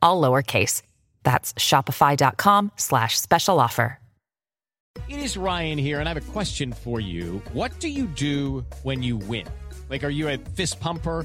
all lowercase. That's shopify.com slash special offer. It is Ryan here, and I have a question for you. What do you do when you win? Like, are you a fist pumper?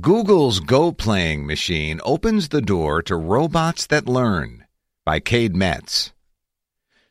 Google's Go Playing machine opens the door to robots that learn by Cade Metz.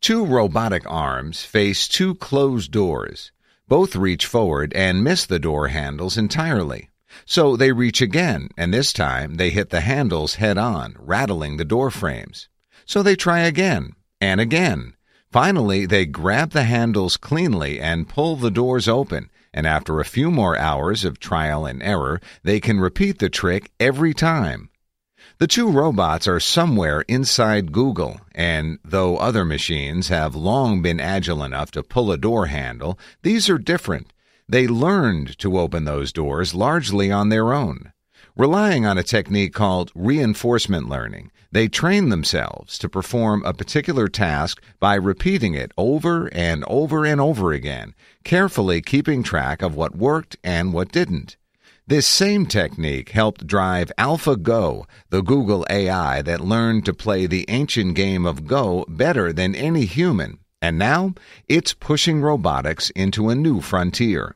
Two robotic arms face two closed doors. Both reach forward and miss the door handles entirely. So they reach again, and this time they hit the handles head on, rattling the door frames. So they try again and again. Finally, they grab the handles cleanly and pull the doors open, and after a few more hours of trial and error, they can repeat the trick every time. The two robots are somewhere inside Google, and though other machines have long been agile enough to pull a door handle, these are different. They learned to open those doors largely on their own. Relying on a technique called reinforcement learning, they train themselves to perform a particular task by repeating it over and over and over again, carefully keeping track of what worked and what didn't. This same technique helped drive AlphaGo, the Google AI that learned to play the ancient game of Go better than any human, and now it's pushing robotics into a new frontier.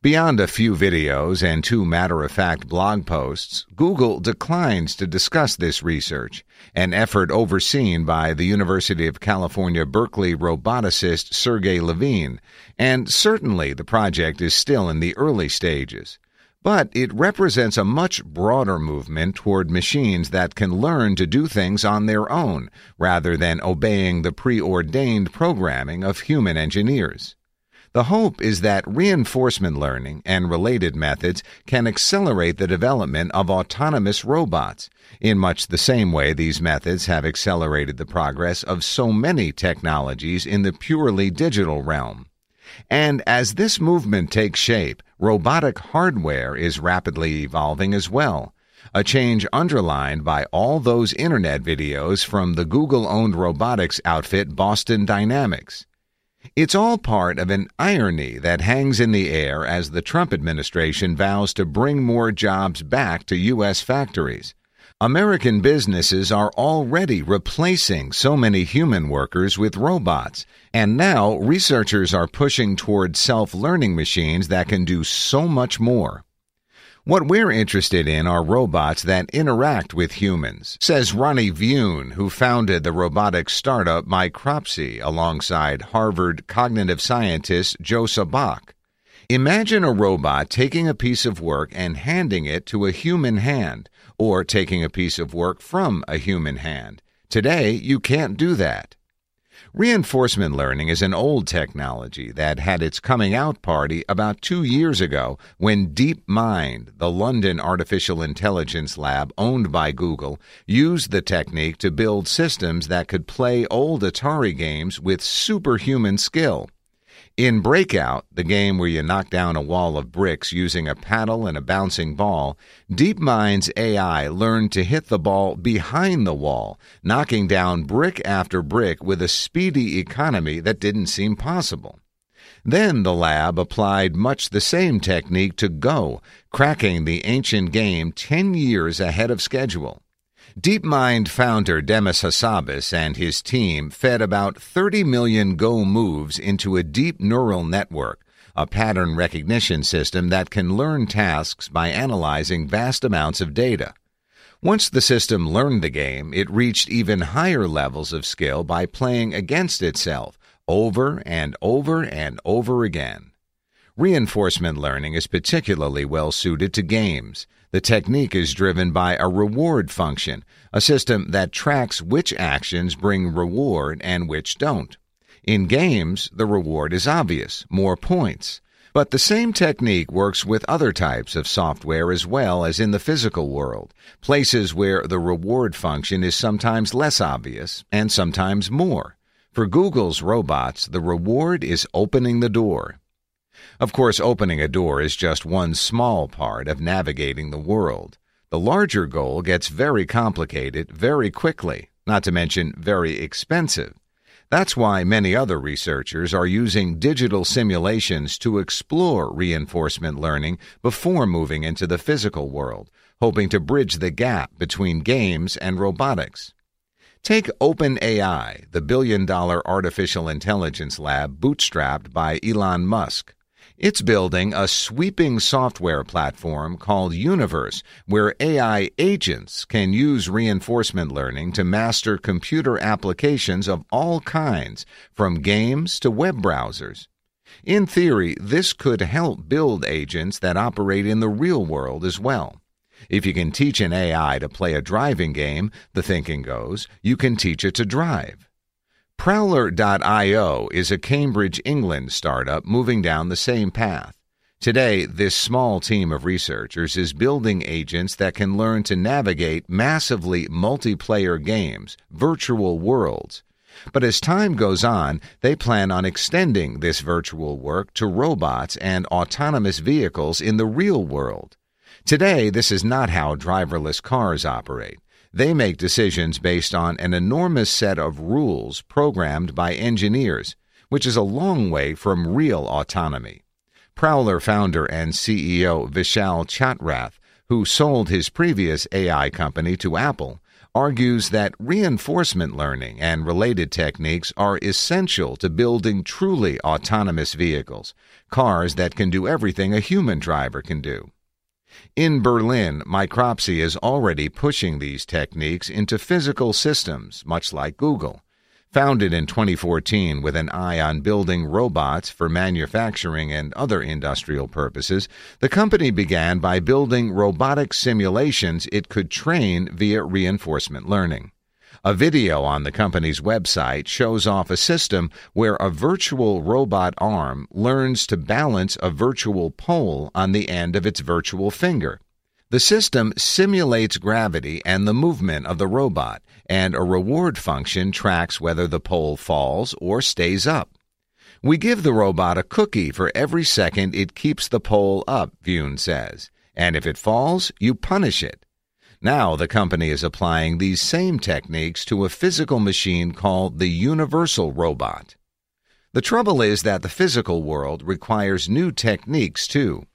Beyond a few videos and two matter of fact blog posts, Google declines to discuss this research, an effort overseen by the University of California Berkeley roboticist Sergey Levine, and certainly the project is still in the early stages. But it represents a much broader movement toward machines that can learn to do things on their own rather than obeying the preordained programming of human engineers. The hope is that reinforcement learning and related methods can accelerate the development of autonomous robots, in much the same way these methods have accelerated the progress of so many technologies in the purely digital realm. And as this movement takes shape, robotic hardware is rapidly evolving as well. A change underlined by all those internet videos from the Google owned robotics outfit Boston Dynamics. It's all part of an irony that hangs in the air as the Trump administration vows to bring more jobs back to U.S. factories. American businesses are already replacing so many human workers with robots, and now researchers are pushing toward self learning machines that can do so much more. What we're interested in are robots that interact with humans, says Ronnie Vuine, who founded the robotic startup Micropsi alongside Harvard cognitive scientist Joscha Bach. Imagine a robot taking a piece of work and handing it to a human hand, or taking a piece of work from a human hand. Today, you can't do that. Reinforcement learning is an old technology that had its coming out party about two years ago when DeepMind, the London artificial intelligence lab owned by Google, used the technique to build systems that could play old Atari games with superhuman skill. In Breakout, the game where you knock down a wall of bricks using a paddle and a bouncing ball, DeepMind's AI learned to hit the ball behind the wall, knocking down brick after brick with a speedy economy that didn't seem possible. Then the lab applied much the same technique to Go, cracking the ancient game 10 years ahead of schedule. DeepMind founder Demis Hassabis and his team fed about 30 million Go moves into a deep neural network, a pattern recognition system that can learn tasks by analyzing vast amounts of data. Once the system learned the game, it reached even higher levels of skill by playing against itself over and over and over again. Reinforcement learning is particularly well suited to games. The technique is driven by a reward function, a system that tracks which actions bring reward and which don't. In games, the reward is obvious more points. But the same technique works with other types of software as well as in the physical world, places where the reward function is sometimes less obvious and sometimes more. For Google's robots, the reward is opening the door. Of course, opening a door is just one small part of navigating the world. The larger goal gets very complicated very quickly, not to mention very expensive. That's why many other researchers are using digital simulations to explore reinforcement learning before moving into the physical world, hoping to bridge the gap between games and robotics. Take OpenAI, the billion dollar artificial intelligence lab bootstrapped by Elon Musk. It's building a sweeping software platform called Universe, where AI agents can use reinforcement learning to master computer applications of all kinds, from games to web browsers. In theory, this could help build agents that operate in the real world as well. If you can teach an AI to play a driving game, the thinking goes, you can teach it to drive. Prowler.io is a Cambridge, England startup moving down the same path. Today, this small team of researchers is building agents that can learn to navigate massively multiplayer games, virtual worlds. But as time goes on, they plan on extending this virtual work to robots and autonomous vehicles in the real world. Today, this is not how driverless cars operate. They make decisions based on an enormous set of rules programmed by engineers, which is a long way from real autonomy. Prowler founder and CEO Vishal Chatrath, who sold his previous AI company to Apple, argues that reinforcement learning and related techniques are essential to building truly autonomous vehicles, cars that can do everything a human driver can do. In Berlin, Micropsi is already pushing these techniques into physical systems, much like Google. Founded in 2014 with an eye on building robots for manufacturing and other industrial purposes, the company began by building robotic simulations it could train via reinforcement learning. A video on the company's website shows off a system where a virtual robot arm learns to balance a virtual pole on the end of its virtual finger. The system simulates gravity and the movement of the robot, and a reward function tracks whether the pole falls or stays up. We give the robot a cookie for every second it keeps the pole up, Vuine says, and if it falls, you punish it. Now the company is applying these same techniques to a physical machine called the Universal Robot. The trouble is that the physical world requires new techniques too.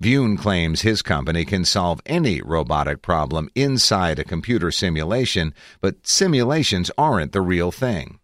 Vuine claims his company can solve any robotic problem inside a computer simulation, but simulations aren't the real thing.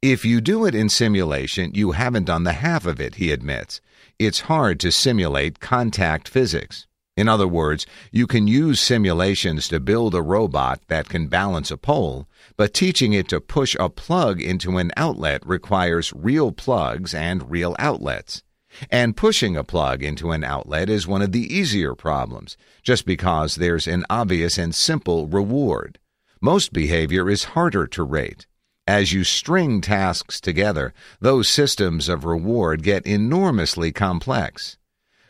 If you do it in simulation, you haven't done the half of it, he admits. It's hard to simulate contact physics. In other words, you can use simulations to build a robot that can balance a pole, but teaching it to push a plug into an outlet requires real plugs and real outlets. And pushing a plug into an outlet is one of the easier problems, just because there's an obvious and simple reward. Most behavior is harder to rate. As you string tasks together, those systems of reward get enormously complex.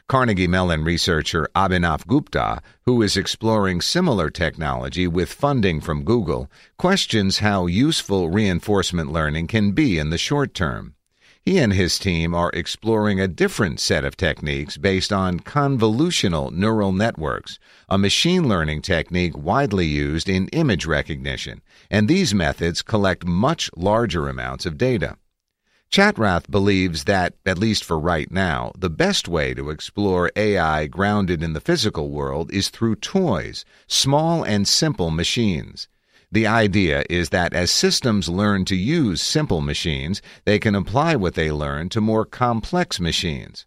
Carnegie Mellon researcher Abhinav Gupta, who is exploring similar technology with funding from Google, questions how useful reinforcement learning can be in the short term. He and his team are exploring a different set of techniques based on convolutional neural networks, a machine learning technique widely used in image recognition, and these methods collect much larger amounts of data. Chatrath believes that, at least for right now, the best way to explore AI grounded in the physical world is through toys, small and simple machines. The idea is that as systems learn to use simple machines, they can apply what they learn to more complex machines.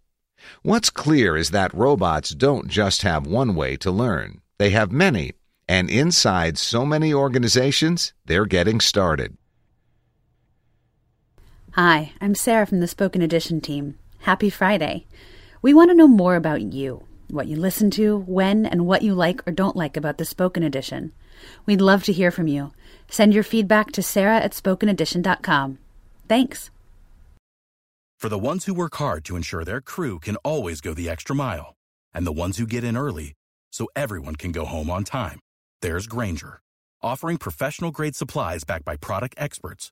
What's clear is that robots don't just have one way to learn, they have many, And inside so many organizations, they're getting started. Hi, I'm Sarah from the Spoken Edition team. Happy Friday. We want to know more about you, what you listen to, when, and what you like or don't like about the Spoken Edition. We'd love to hear from you. Send your feedback to sarah at spokenedition.com. Thanks. For the ones who work hard to ensure their crew can always go the extra mile, and the ones who get in early so everyone can go home on time, there's Grainger, offering professional grade supplies backed by product experts